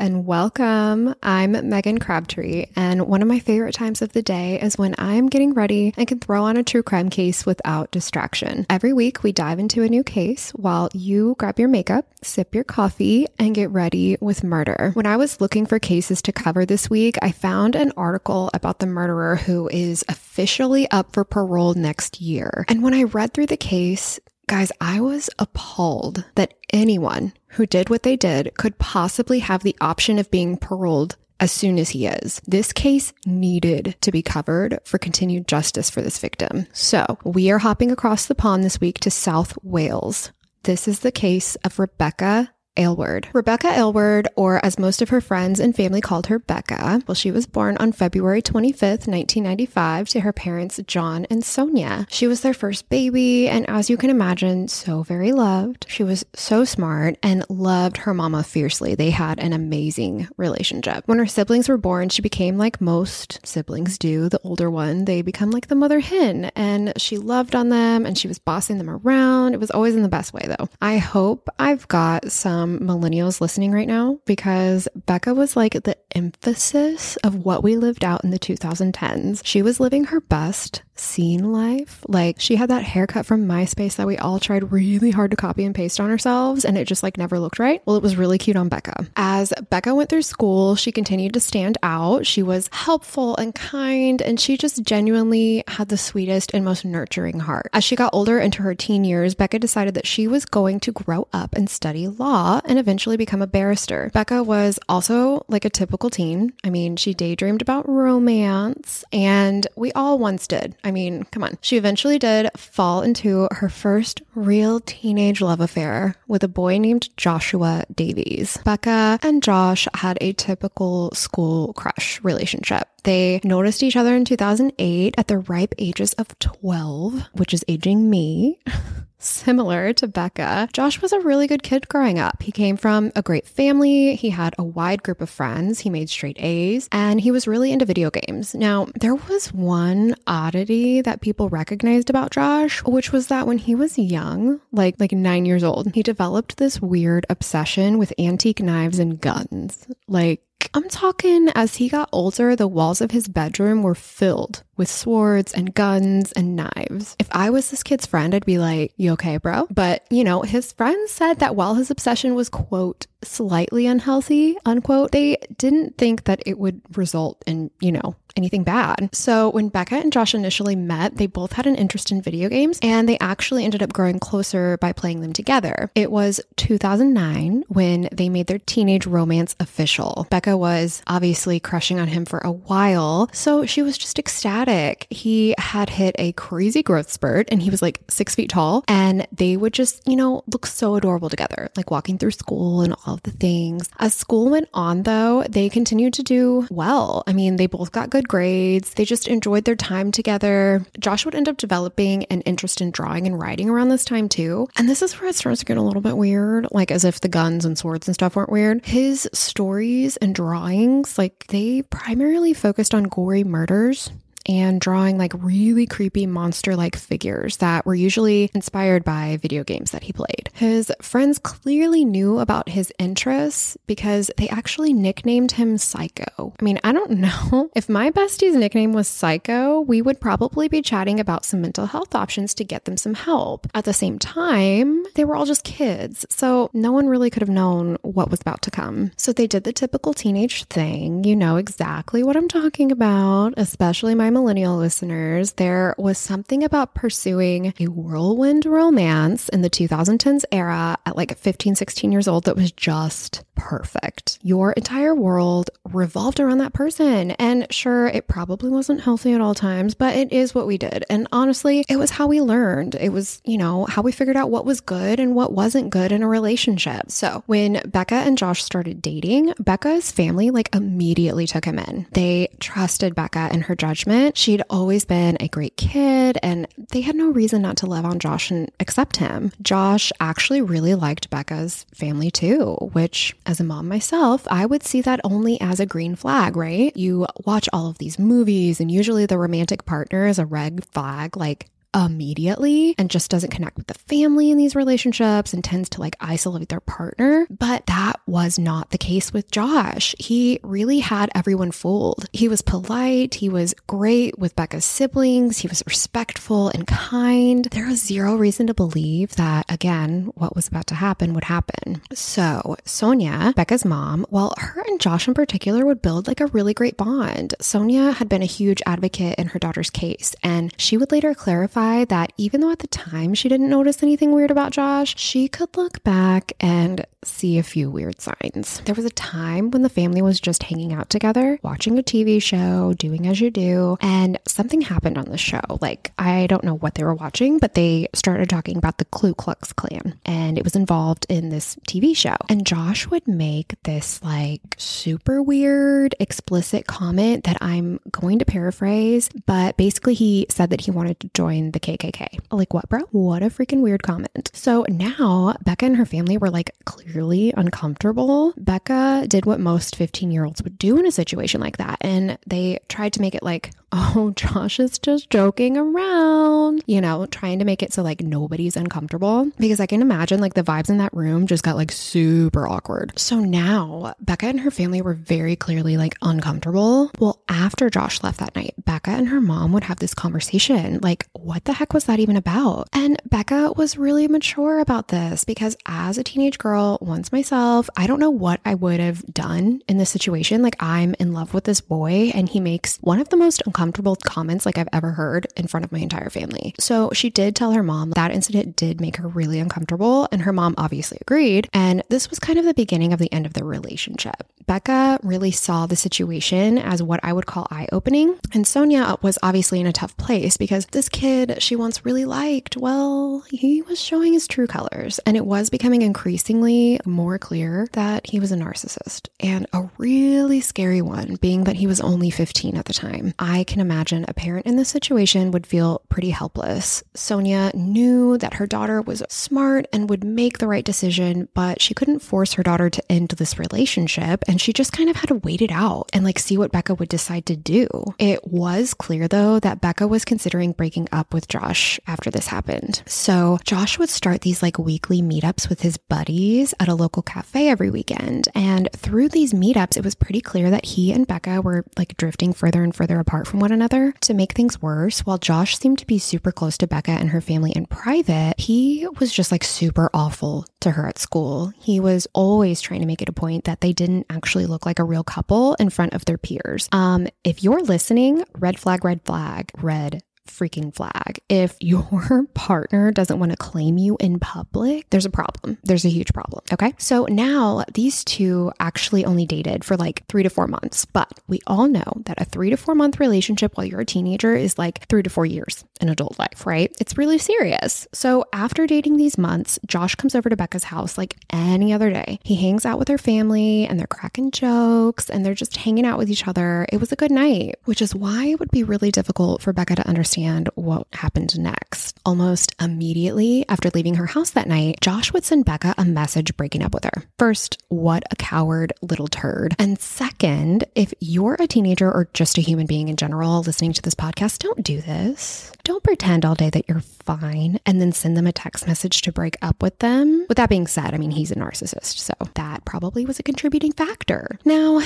And welcome. I'm Megan Crabtree, and one of my favorite times of the day is when I'm getting ready and can throw on a true crime case without distraction. Every week, we dive into a new case while you grab your makeup, sip your coffee, and get ready with murder. When I was looking for cases to cover this week, I found an article about the murderer who is officially up for parole next year. And when I read through the case, Guys, I was appalled that anyone who did what they did could possibly have the option of being paroled as soon as he is. This case needed to be covered for continued justice for this victim. So we are hopping across the pond this week to South Wales. This is the case of Rebecca Aylward. Rebecca Aylward, or as most of her friends and family called her Becca, well, she was born on February 25th, 1995, to her parents John and Sonia. She was their first baby, and as you can imagine, so very loved. She was so smart and loved her mama fiercely. They had an amazing relationship. When her siblings were born, she became like most siblings do, the older one. They become like the mother hen, and she loved on them and she was bossing them around. It was always in the best way, though. I hope I've got some Um, millennials listening right now because Becca was like the emphasis of what we lived out in the 2010s. She was living her best scene life. Like she had that haircut from MySpace that we all tried really hard to copy and paste on ourselves and it just like never looked right. Well, it was really cute on Becca. As Becca went through school, she continued to stand out. She was helpful and kind and she just genuinely had the sweetest and most nurturing heart. As she got older into her teen years, Becca decided that she was going to grow up and study law and eventually become a barrister. Becca was also like a typical teen. I mean, she daydreamed about romance and we all once did. I mean, come on. She eventually did fall into her first real teenage love affair with a boy named Joshua Davies. Becca and Josh had a typical school crush relationship. They noticed each other in 2008 at the ripe ages of 12, which is aging me. Similar to Becca, Josh was a really good kid growing up. He came from a great family, he had a wide group of friends, he made straight A's, and he was really into video games. Now, there was one oddity that people recognized about Josh, which was that when he was young, like like 9 years old, he developed this weird obsession with antique knives and guns. Like I'm talking as he got older, the walls of his bedroom were filled with swords and guns and knives. If I was this kid's friend, I'd be like, You okay, bro? But, you know, his friends said that while his obsession was, quote, slightly unhealthy, unquote, they didn't think that it would result in, you know, anything bad. So when Becca and Josh initially met, they both had an interest in video games and they actually ended up growing closer by playing them together. It was 2009 when they made their teenage romance official. Becca was obviously crushing on him for a while, so she was just ecstatic. He had hit a crazy growth spurt and he was like six feet tall, and they would just, you know, look so adorable together, like walking through school and all of the things. As school went on, though, they continued to do well. I mean, they both got good grades. They just enjoyed their time together. Josh would end up developing an interest in drawing and writing around this time too. And this is where it starts to get a little bit weird, like as if the guns and swords and stuff weren't weird. His stories and drawings, like they primarily focused on gory murders and drawing like really creepy monster like figures that were usually inspired by video games that he played. His friends clearly knew about his interests because they actually nicknamed him Psycho. I mean, I don't know. If my bestie's nickname was Psycho, we would probably be chatting about some mental health options to get them some help. At the same time, they were all just kids, so no one really could have known what was about to come. So they did the typical teenage thing. You know exactly what I'm talking about, especially my millennial listeners, there was something about pursuing a whirlwind romance in the 2010s era at like 15, 16 years old that was just perfect. Your entire world revolved around that person. And sure, it probably wasn't healthy at all times, but it is what we did. And honestly, it was how we learned. It was, you know, how we figured out what was good and what wasn't good in a relationship. So when Becca and Josh started dating, Becca's family like immediately took him in. They trusted Becca and her judgment She'd always been a great kid, and they had no reason not to love on Josh and accept him. Josh actually really liked Becca's family too, which, as a mom myself, I would see that only as a green flag, right? You watch all of these movies, and usually the romantic partner is a red flag, like, immediately and just doesn't connect with the family in these relationships and tends to like isolate their partner. But that was not the case with Josh. He really had everyone fooled. He was polite, he was great with Becca's siblings, he was respectful and kind. There was zero reason to believe that, again, what was about to happen would happen. So, Sonia, Becca's mom, well, her and Josh in particular would build like a really great bond. Sonia had been a huge advocate in her daughter's case, and she would later clarify that even though at the time she didn't notice anything weird about Josh, she could look back and see a few weird signs. There was a time when the family was just hanging out together, watching a TV show, doing as you do, and something happened on the show. Like, I don't know what they were watching, but they started talking about the Ku Klux Klan, and it was involved in this TV show. And Josh would make this like super weird, explicit comment that I'm going to paraphrase, but basically he said that he wanted to join the KKK. Like, what, bro? What a freaking weird comment. So now Becca and her family were like clearly uncomfortable. Becca did what most 15 year olds would do in a situation like that. And they tried to make it like, oh, Josh is just joking around, you know, trying to make it so like nobody's uncomfortable. Because I can imagine like the vibes in that room just got like super awkward. So now Becca and her family were very clearly like uncomfortable. Well, after Josh left that night, Becca and her mom would have this conversation like, what the heck was that even about? And Becca was really mature about this because as a teenage girl, once myself, I don't know what I would have done in this situation. Like, I'm in love with this boy, and he makes one of the most uncomfortable comments like I've ever heard in front of my entire family. So she did tell her mom that incident did make her really uncomfortable, and her mom obviously agreed. And this was kind of the beginning of the end of the relationship. Becca really saw the situation as what I would call eye opening. And Sonia was obviously in a tough place because this kid she once really liked, well, he was showing his true colors. And it was becoming increasingly more clear that he was a narcissist and a really scary one, being that he was only 15 at the time. I can imagine a parent in this situation would feel pretty helpless. Sonia knew that her daughter was smart and would make the right decision, but she couldn't force her daughter to end this relationship. And she just kind of had to wait it out and like see what Becca would decide to do. It was clear though that Becca was considering breaking up with Josh after this happened. So Josh would start these like weekly meetups with his buddies at a local cafe every weekend. And through these meetups, it was pretty clear that he and Becca were like drifting further and further apart from one another. To make things worse, while Josh seemed to be super close to Becca and her family in private, he was just like super awful to her at school. He was always trying to make it a point that they didn't actually look like a real couple in front of their peers. Um, if you're listening, red flag, red flag, red freaking flag. If your partner doesn't want to claim you in public, there's a problem. There's a huge problem. Okay. So now these two actually only dated for like three to four months, but we all know that a three to four month relationship while you're a teenager is like three to four years in adult life, right? It's really serious. So after dating these months, Josh comes over to Becca's house like any other day. He hangs out with her family and they're cracking jokes and they're just hanging out with each other. It was a good night, which is why it would be really difficult for Becca to understand understand what happened next. Almost immediately after leaving her house that night, Josh would send Becca a message breaking up with her. First, what a coward little turd. And second, if you're a teenager or just a human being in general listening to this podcast, don't do this. Don't pretend all day that you're fine and then send them a text message to break up with them. With that being said, I mean, he's a narcissist, so that probably was a contributing factor. Now,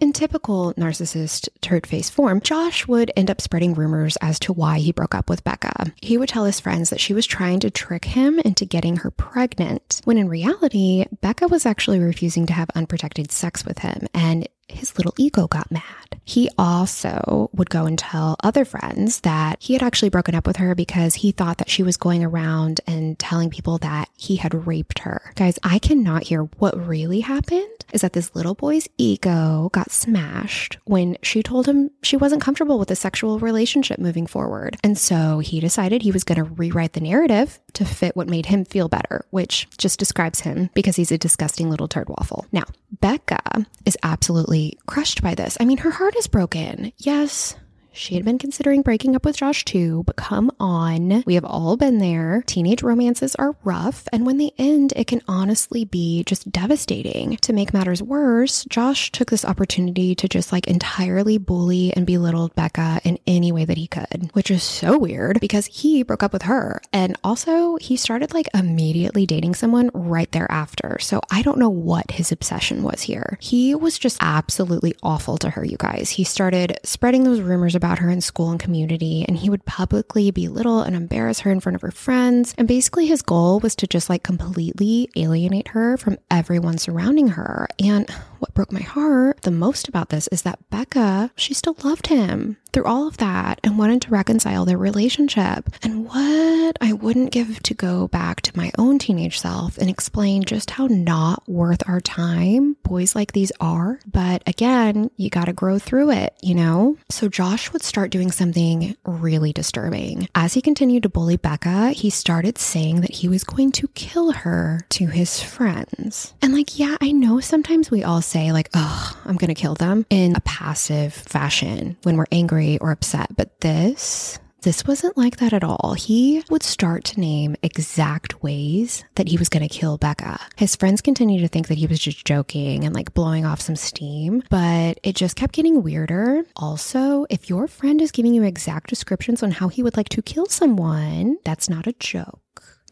in typical narcissist turd face form, Josh would end up spreading rumors as to why he broke up with Becca. He would tell his friends that she was trying to trick him into getting her pregnant, when in reality, Becca was actually refusing to have unprotected sex with him, and his little ego got mad. He also would go and tell other friends that he had actually broken up with her because he thought that she was going around and telling people that he had raped her. Guys, I cannot hear what really happened is that this little boy's ego got smashed when she told him she wasn't comfortable with a sexual relationship moving forward. And so he decided he was going to rewrite the narrative to fit what made him feel better, which just describes him because he's a disgusting little turd waffle. Now, Becca is absolutely crushed by this. I mean, her heart is broken. Yes, she had been considering breaking up with Josh too, but come on. We have all been there. Teenage romances are rough, and when they end, it can honestly be just devastating. To make matters worse, Josh took this opportunity to just like entirely bully and belittle Becca in any way that he could, which is so weird because he broke up with her. And also, he started like immediately dating someone right thereafter. So I don't know what his obsession was here. He was just absolutely awful to her, you guys. He started spreading those rumors about her in school and community, and he would publicly belittle and embarrass her in front of her friends. And basically, his goal was to just like completely alienate her from everyone surrounding her. And what broke my heart the most about this is that Becca, she still loved him through all of that and wanted to reconcile their relationship. And what I wouldn't give to go back to my own teenage self and explain just how not worth our time boys like these are. But again, you got to grow through it, you know? So Josh would start doing something really disturbing. As he continued to bully Becca, he started saying that he was going to kill her to his friends. And like, yeah, I know sometimes we all say, like, oh, I'm going to kill them in a passive fashion when we're angry or upset. But this, this wasn't like that at all. He would start to name exact ways that he was going to kill Becca. His friends continued to think that he was just joking and like blowing off some steam, but it just kept getting weirder. Also, if your friend is giving you exact descriptions on how he would like to kill someone, that's not a joke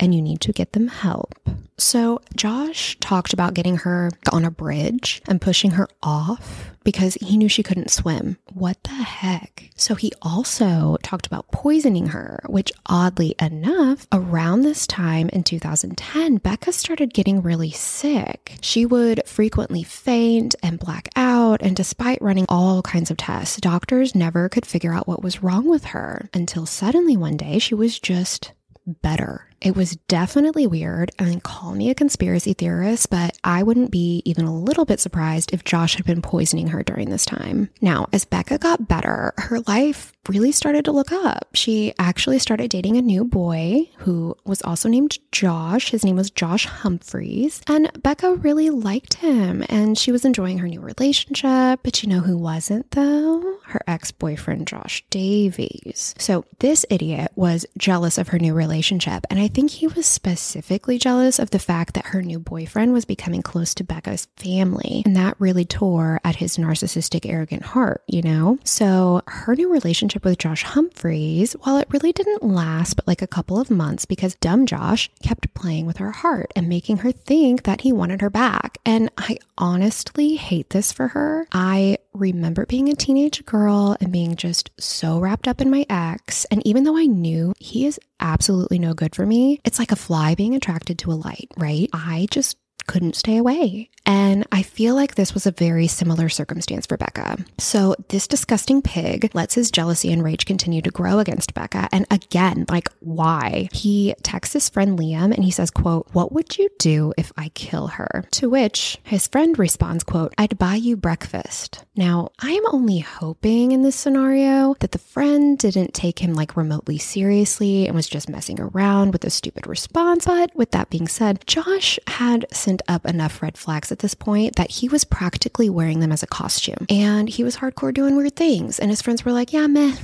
and you need to get them help. So, Josh talked about getting her on a bridge and pushing her off because he knew she couldn't swim. What the heck? So, he also talked about poisoning her, which oddly enough, around this time in 2010, Becca started getting really sick. She would frequently faint and black out, and despite running all kinds of tests, doctors never could figure out what was wrong with her until suddenly one day she was just better. It was definitely weird. and call me a conspiracy theorist, but I wouldn't be even a little bit surprised if Josh had been poisoning her during this time. Now, as Becca got better, her life really started to look up. She actually started dating a new boy who was also named Josh. His name was Josh Humphreys. And Becca really liked him and she was enjoying her new relationship. But you know who wasn't, though? Her ex boyfriend, Josh Davies. So this idiot was jealous of her new relationship. And I think he was specifically jealous of the fact that her new boyfriend was becoming close to Becca's family. And that really tore at his narcissistic, arrogant heart, you know? So her new relationship with Josh Humphreys, while it really didn't last but like a couple of months because dumb Josh kept playing with her heart and making her think that he wanted her back. And I honestly hate this for her. I remember being a teenage girl and being just so wrapped up in my ex. And even though I knew he is absolutely no good for me, it's like a fly being attracted to a light, right? I just couldn't stay away. And I feel like this was a very similar circumstance for Becca. So, this disgusting pig lets his jealousy and rage continue to grow against Becca. And again, like, why? He texts his friend Liam and he says, quote, What would you do if I kill her? To which his friend responds, quote, I'd buy you breakfast. Now, I'm only hoping in this scenario that the friend didn't take him like remotely seriously and was just messing around with a stupid response. But with that being said, Josh had up enough red flags at this point that he was practically wearing them as a costume. And he was hardcore doing weird things. And his friends were like, yeah, meh.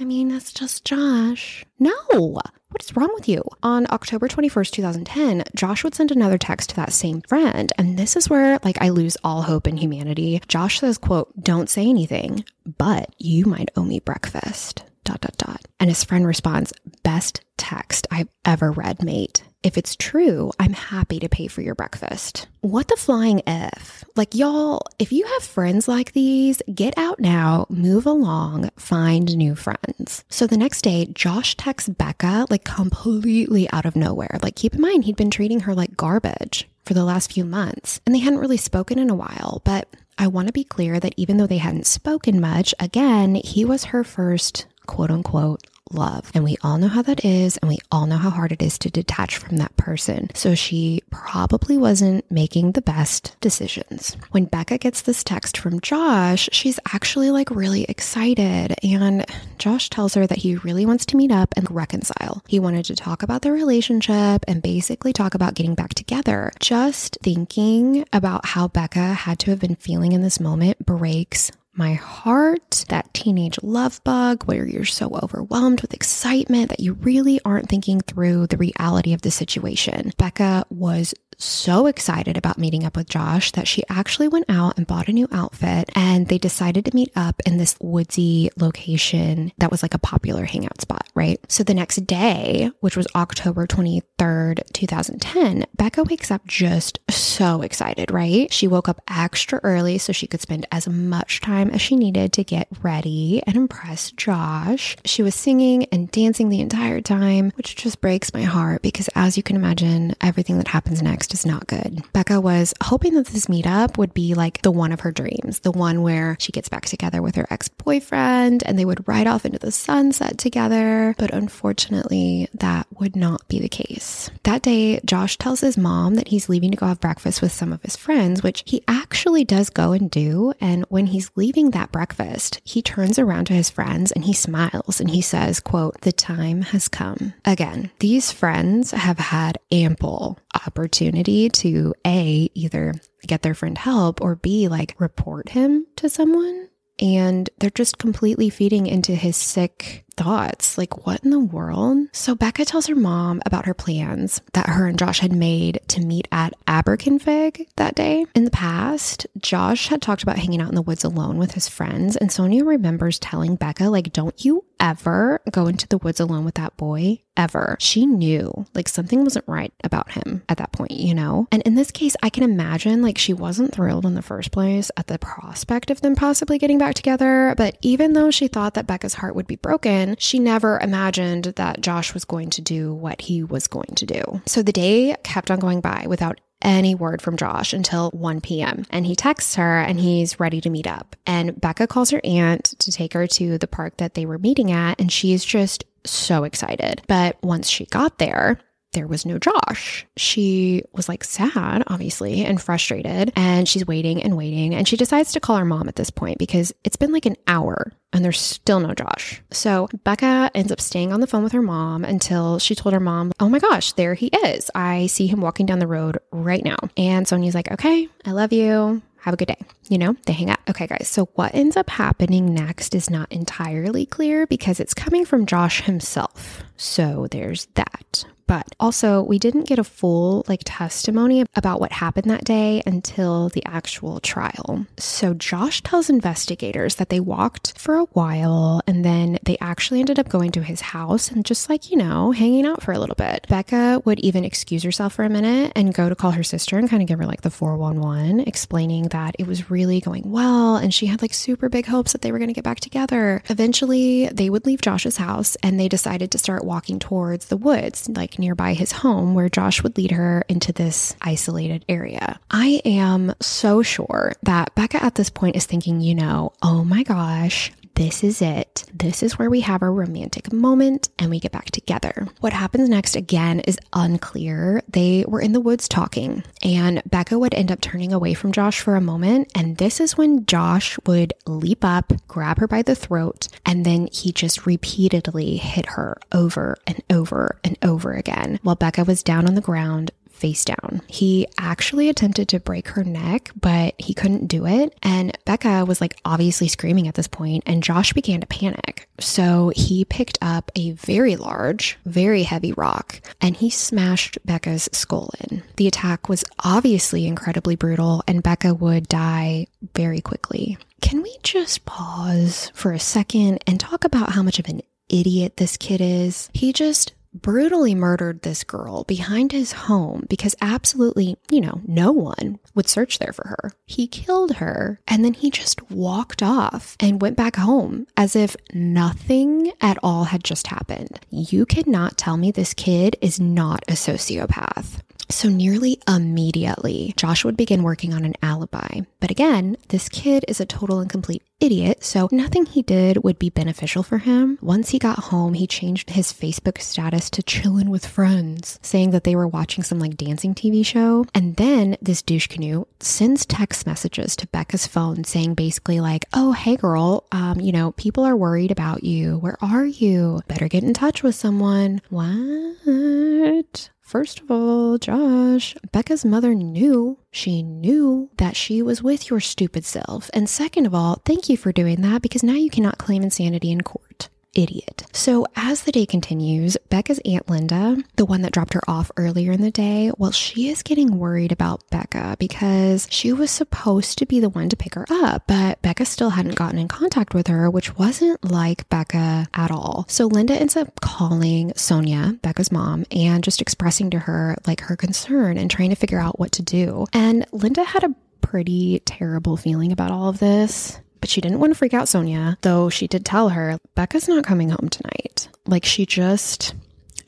I mean, that's just Josh. No. What is wrong with you? On October 21st, 2010, Josh would send another text to that same friend. And this is where like I lose all hope in humanity. Josh says, quote, don't say anything, but you might owe me breakfast. Dot dot dot. And his friend responds, best text I've ever read, mate. If it's true, I'm happy to pay for your breakfast. What the flying F? Like, y'all, if you have friends like these, get out now, move along, find new friends. So the next day, Josh texts Becca like completely out of nowhere. Like, keep in mind, he'd been treating her like garbage for the last few months, and they hadn't really spoken in a while. But I want to be clear that even though they hadn't spoken much, again, he was her first quote unquote love. And we all know how that is. And we all know how hard it is to detach from that person. So she probably wasn't making the best decisions. When Becca gets this text from Josh, she's actually like really excited. And Josh tells her that he really wants to meet up and reconcile. He wanted to talk about their relationship and basically talk about getting back together. Just thinking about how Becca had to have been feeling in this moment breaks my heart. That teenage love bug where you're so overwhelmed with excitement that you really aren't thinking through the reality of the situation. Becca was so excited about meeting up with Josh that she actually went out and bought a new outfit and they decided to meet up in this woodsy location that was like a popular hangout spot, right? So the next day, which was October 23rd, 2010, Becca wakes up just so excited, right? She woke up extra early so she could spend as much time as she needed to get ready and impress Josh. She was singing and dancing the entire time, which just breaks my heart because as you can imagine, everything that happens next is not good. Becca was hoping that this meetup would be like the one of her dreams, the one where she gets back together with her ex boyfriend and they would ride off into the sunset together. But unfortunately, that would not be the case. That day, Josh tells his mom that he's leaving to go have breakfast with some of his friends, which he actually does go and do. And when he's leaving that breakfast, he turns around to his friends and he smiles and he says, quote, the time has come. Again, these friends have had ample opportunity to A, either get their friend help or B, like report him to someone. And they're just completely feeding into his sick thoughts. Like, what in the world? So, Becca tells her mom about her plans that her and Josh had made to meet at Aberkenfig that day. In the past, Josh had talked about hanging out in the woods alone with his friends. And Sonia remembers telling Becca, like, don't you ever go into the woods alone with that boy ever. She knew like something wasn't right about him at that point, you know? And in this case, I can imagine like she wasn't thrilled in the first place at the prospect of them possibly getting back together. But even though she thought that Becca's heart would be broken, she never imagined that Josh was going to do what he was going to do. So the day kept on going by without any word from Josh until 1 p.m. And he texts her and he's ready to meet up. And Becca calls her aunt to take her to the park that they were meeting at. And she's just so excited. But once she got there, there was no Josh. She was like sad, obviously, and frustrated. And she's waiting and waiting. And she decides to call her mom at this point because it's been like an hour and there's still no Josh. So Becca ends up staying on the phone with her mom until she told her mom, Oh my gosh, there he is. I see him walking down the road right now. And Sonia's like, Okay, I love you. Have a good day. You know, they hang up. Okay, guys. So, what ends up happening next is not entirely clear because it's coming from Josh himself. So, there's that. But also, we didn't get a full like testimony about what happened that day until the actual trial. So Josh tells investigators that they walked for a while and then they actually ended up going to his house and just like, you know, hanging out for a little bit. Becca would even excuse herself for a minute and go to call her sister and kind of give her like the 411, explaining that it was really going well and she had like super big hopes that they were going to get back together. Eventually, they would leave Josh's house and they decided to start walking towards the woods, like nearby his home where Josh would lead her into this isolated area. I am so sure that Becca at this point is thinking, you know, oh my gosh, this is it. This is where we have our romantic moment and we get back together. What happens next again is unclear. They were in the woods talking, and Becca would end up turning away from Josh for a moment. And this is when Josh would leap up, grab her by the throat, and then he just repeatedly hit her over and over and over again while Becca was down on the ground face down. He actually attempted to break her neck, but he couldn't do it. And Becca was like obviously screaming at this point, and Josh began to panic. So he picked up a very large, very heavy rock and he smashed Becca's skull in. The attack was obviously incredibly brutal, and Becca would die very quickly. Can we just pause for a second and talk about how much of an idiot this kid is? He just brutally murdered this girl behind his home because absolutely, you know, no one would search there for her. He killed her and then he just walked off and went back home as if nothing at all had just happened. You cannot tell me this kid is not a sociopath. So, nearly immediately, Josh would begin working on an alibi. But again, this kid is a total and complete idiot, so nothing he did would be beneficial for him. Once he got home, he changed his Facebook status to chillin' with friends, saying that they were watching some like dancing TV show. And then this douche canoe sends text messages to Becca's phone saying basically like, oh, hey girl, um, you know, people are worried about you. Where are you? Better get in touch with someone. What? First of all, Josh, Becca's mother knew she knew that she was with your stupid self. And second of all, thank you for doing that because now you cannot claim insanity in court idiot. So, as the day continues, Becca's Aunt Linda, the one that dropped her off earlier in the day, well, she is getting worried about Becca because she was supposed to be the one to pick her up, but Becca still hadn't gotten in contact with her, which wasn't like Becca at all. So, Linda ends up calling Sonia, Becca's mom, and just expressing to her like her concern and trying to figure out what to do. And Linda had a pretty terrible feeling about all of this. But she didn't want to freak out Sonia, though she did tell her, Becca's not coming home tonight. Like she just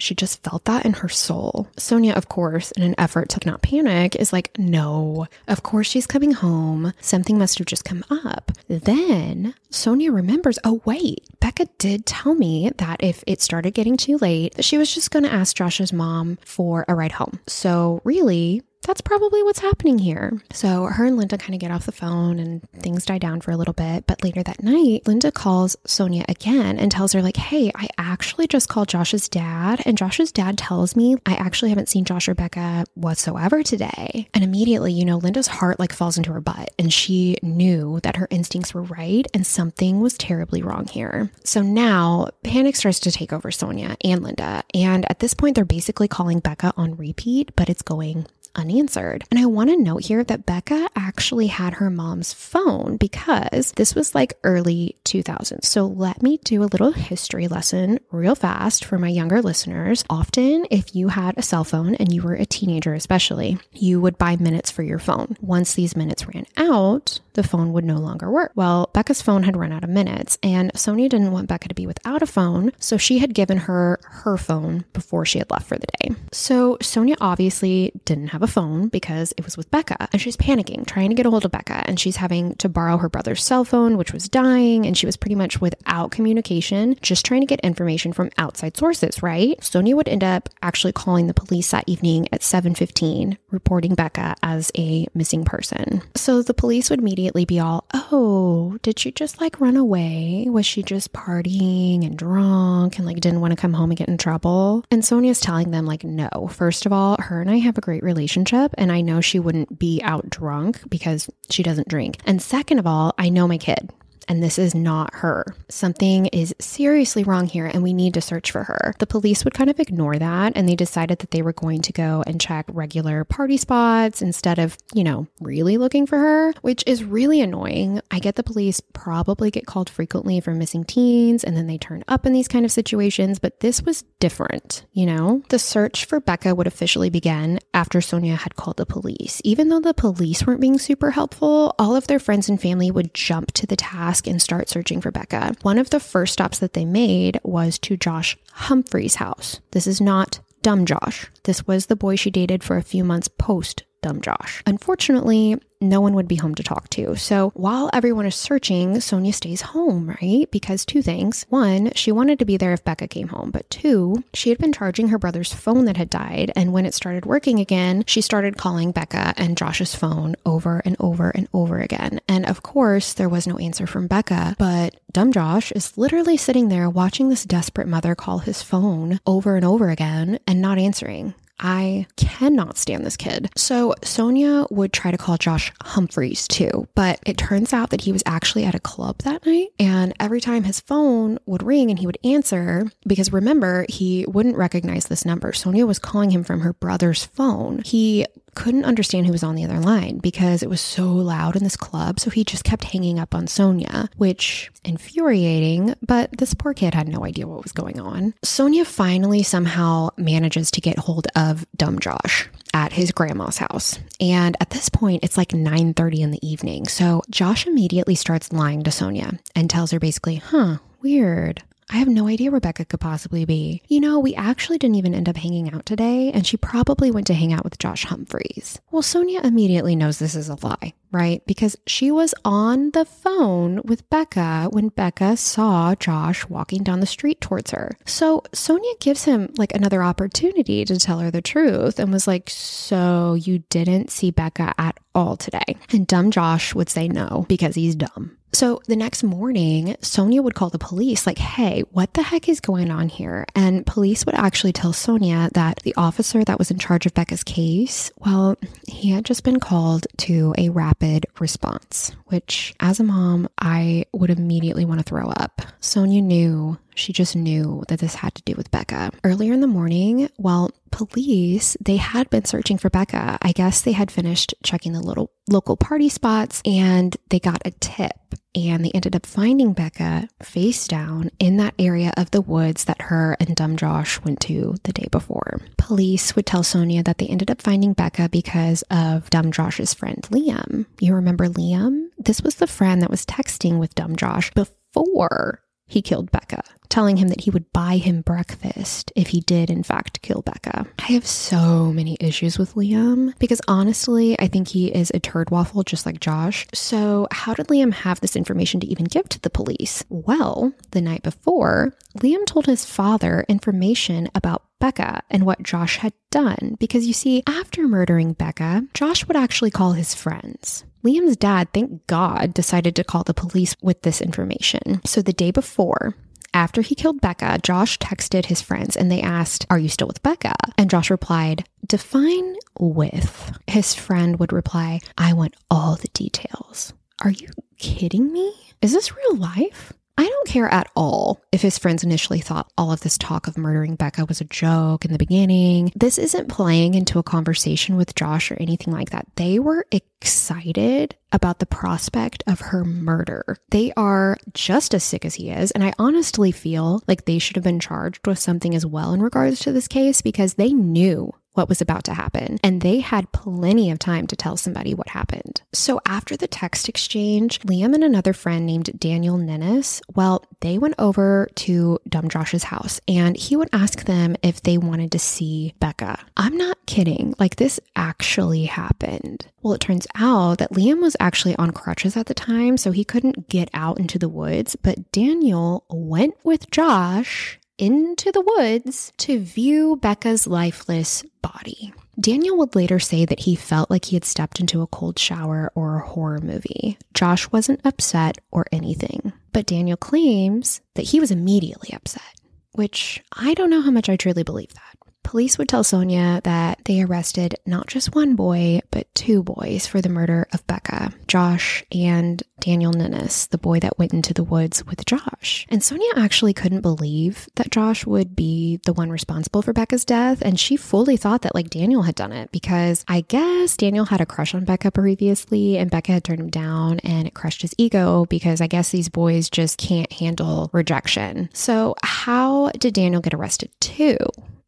she just felt that in her soul. Sonia, of course, in an effort to not panic, is like, no, of course she's coming home. Something must have just come up. Then Sonia remembers, oh, wait, Becca did tell me that if it started getting too late, that she was just going to ask Josh's mom for a ride home. So, really, that's probably what's happening here. So her and Linda kind of get off the phone and things die down for a little bit. But later that night, Linda calls Sonia again and tells her, like, hey, I actually just called Josh's dad. And Josh's dad tells me I actually haven't seen Josh or Becca whatsoever today. And immediately, you know, Linda's heart like falls into her butt. And she knew that her instincts were right and something was terribly wrong here. So now panic starts to take over Sonia and Linda. And at this point, they're basically calling Becca on repeat, but it's going unanswered. And I want to note here that Becca actually had her mom's phone because this was like early 2000s. So let me do a little history lesson real fast for my younger listeners. Often, if you had a cell phone and you were a teenager, especially, you would buy minutes for your phone. Once these minutes ran out, the phone would no longer work. Well, Becca's phone had run out of minutes, and Sonia didn't want Becca to be without a phone, so she had given her her phone before she had left for the day. So Sonia obviously didn't have a phone because it was with Becca, and she's panicking, trying to get a hold of Becca, and she's having to borrow her brother's cell phone, which was dying, and she was pretty much without communication, just trying to get information from outside sources, right? Sonia would end up actually calling the police that evening at 7:15, reporting Becca as a missing person. So the police would immediately immediately be all, oh, did she just like run away? Was she just partying and drunk and like didn't want to come home and get in trouble? And Sonia's telling them, like, no, first of all, her and I have a great relationship and I know she wouldn't be out drunk because she doesn't drink. And second of all, I know my kid and this is not her. Something is seriously wrong here, and we need to search for her. The police would kind of ignore that, and they decided that they were going to go and check regular party spots instead of, you know, really looking for her, which is really annoying. I get the police probably get called frequently for missing teens, and then they turn up in these kind of situations, but this was different, you know? The search for Becca would officially begin after Sonia had called the police. Even though the police weren't being super helpful, all of their friends and family would jump to the task and start searching for Becca. One of the first stops that they made was to Josh Humphrey's house. This is not Dumb Josh. This was the boy she dated for a few months post Dumb Josh. Unfortunately, no one would be home to talk to. So while everyone is searching, Sonia stays home, right? Because two things. One, she wanted to be there if Becca came home. But two, she had been charging her brother's phone that had died. And when it started working again, she started calling Becca and Josh's phone over and over and over again. And of course, there was no answer from Becca. But dumb Josh is literally sitting there watching this desperate mother call his phone over and over again and not answering. I cannot stand this kid. So Sonia would try to call Josh Humphreys too, but it turns out that he was actually at a club that night. And every time his phone would ring and he would answer, because remember, he wouldn't recognize this number. Sonia was calling him from her brother's phone. He couldn't understand who was on the other line because it was so loud in this club. So he just kept hanging up on Sonia, which infuriating, but this poor kid had no idea what was going on. Sonia finally somehow manages to get hold of dumb Josh at his grandma's house. And at this point, it's like 9:30 in the evening. So Josh immediately starts lying to Sonia and tells her basically, "Huh, weird. I have no idea Rebecca could possibly be. You know, we actually didn't even end up hanging out today, and she probably went to hang out with Josh Humphreys. Well, Sonia immediately knows this is a lie, right? Because she was on the phone with Becca when Becca saw Josh walking down the street towards her. So Sonia gives him like another opportunity to tell her the truth and was like, So you didn't see Becca at all today. And dumb Josh would say no because he's dumb. So the next morning, Sonia would call the police, like, hey, what the heck is going on here? And police would actually tell Sonia that the officer that was in charge of Becca's case, well, he had just been called to a rapid response, which as a mom, I would immediately want to throw up. Sonia knew she just knew that this had to do with Becca. Earlier in the morning, well, police, they had been searching for Becca. I guess they had finished checking the little local party spots and they got a tip and they ended up finding Becca face down in that area of the woods that her and Dumb Josh went to the day before. Police would tell Sonia that they ended up finding Becca because of Dumb Josh's friend Liam. You remember Liam? This was the friend that was texting with Dumb Josh before he killed Becca, telling him that he would buy him breakfast if he did, in fact, kill Becca. I have so many issues with Liam because honestly, I think he is a turd waffle just like Josh. So, how did Liam have this information to even give to the police? Well, the night before, Liam told his father information about Becca and what Josh had done because you see, after murdering Becca, Josh would actually call his friends. Liam's dad, thank God, decided to call the police with this information. So the day before, after he killed Becca, Josh texted his friends and they asked, Are you still with Becca? And Josh replied, Define with. His friend would reply, I want all the details. Are you kidding me? Is this real life? I don't care at all if his friends initially thought all of this talk of murdering Becca was a joke in the beginning. This isn't playing into a conversation with Josh or anything like that. They were excited about the prospect of her murder. They are just as sick as he is. And I honestly feel like they should have been charged with something as well in regards to this case because they knew what was about to happen. And they had plenty of time to tell somebody what happened. So after the text exchange, Liam and another friend named Daniel Nennis, well, they went over to Dumb Josh's house and he would ask them if they wanted to see Becca. I'm not kidding. Like this actually happened. Well, it turns out that Liam was actually on crutches at the time, so he couldn't get out into the woods, but Daniel went with Josh into the woods to view Becca's lifeless body. Daniel would later say that he felt like he had stepped into a cold shower or a horror movie. Josh wasn't upset or anything, but Daniel claims that he was immediately upset, which I don't know how much I truly believe that. Police would tell Sonia that they arrested not just one boy, but two boys for the murder of Becca, Josh and Daniel Nennis, the boy that went into the woods with Josh. And Sonia actually couldn't believe that Josh would be the one responsible for Becca's death. And she fully thought that like Daniel had done it because I guess Daniel had a crush on Becca previously and Becca had turned him down and it crushed his ego because I guess these boys just can't handle rejection. So, how did Daniel get arrested too?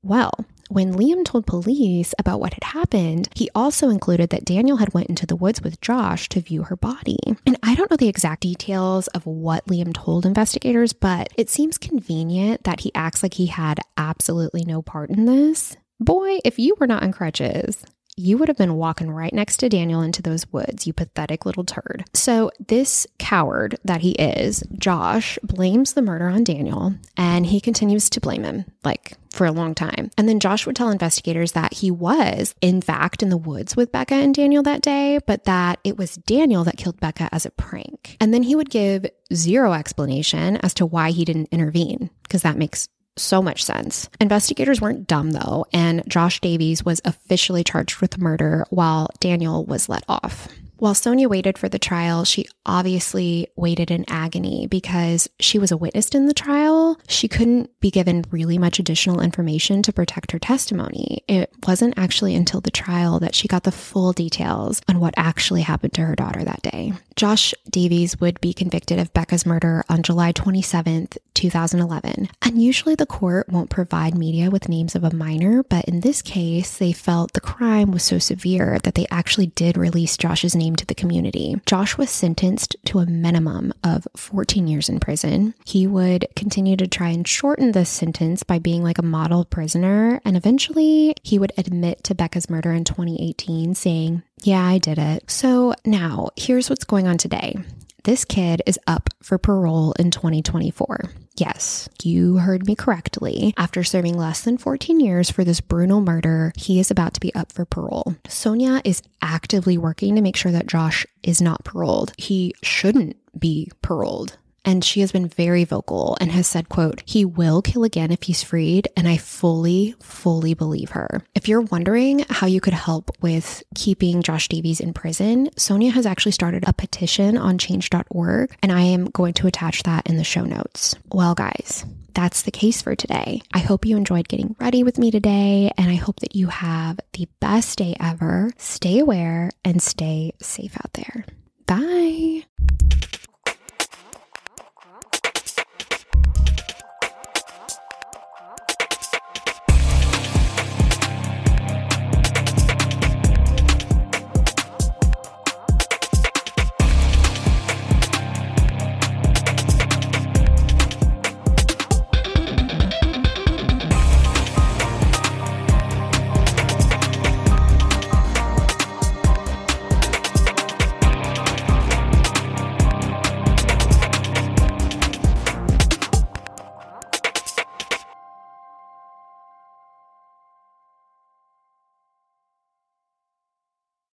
Well, when Liam told police about what had happened, he also included that Daniel had went into the woods with Josh to view her body. And I don't know the exact details of what Liam told investigators, but it seems convenient that he acts like he had absolutely no part in this. Boy, if you were not on crutches, you would have been walking right next to Daniel into those woods, you pathetic little turd. So, this coward that he is, Josh, blames the murder on Daniel and he continues to blame him, like for a long time. And then Josh would tell investigators that he was, in fact, in the woods with Becca and Daniel that day, but that it was Daniel that killed Becca as a prank. And then he would give zero explanation as to why he didn't intervene, because that makes so much sense. Investigators weren't dumb though, and Josh Davies was officially charged with murder while Daniel was let off. While Sonia waited for the trial, she obviously waited in agony because she was a witness in the trial. She couldn't be given really much additional information to protect her testimony. It wasn't actually until the trial that she got the full details on what actually happened to her daughter that day. Josh Davies would be convicted of Becca's murder on July 27th, 2011. And usually the court won't provide media with names of a minor, but in this case, they felt the crime was so severe that they actually did release Josh's name to the community. Josh was sentenced to a minimum of 14 years in prison. He would continue to try and shorten this sentence by being like a model prisoner, and eventually he would admit to Becca's murder in 2018, saying, Yeah, I did it. So now here's what's going on today. This kid is up for parole in 2024. Yes, you heard me correctly. After serving less than 14 years for this brutal murder, he is about to be up for parole. Sonia is actively working to make sure that Josh is not paroled. He shouldn't be paroled and she has been very vocal and has said quote he will kill again if he's freed and i fully fully believe her if you're wondering how you could help with keeping josh davies in prison sonia has actually started a petition on change.org and i am going to attach that in the show notes well guys that's the case for today. I hope you enjoyed getting ready with me today, and I hope that you have the best day ever. Stay aware and stay safe out there. Bye.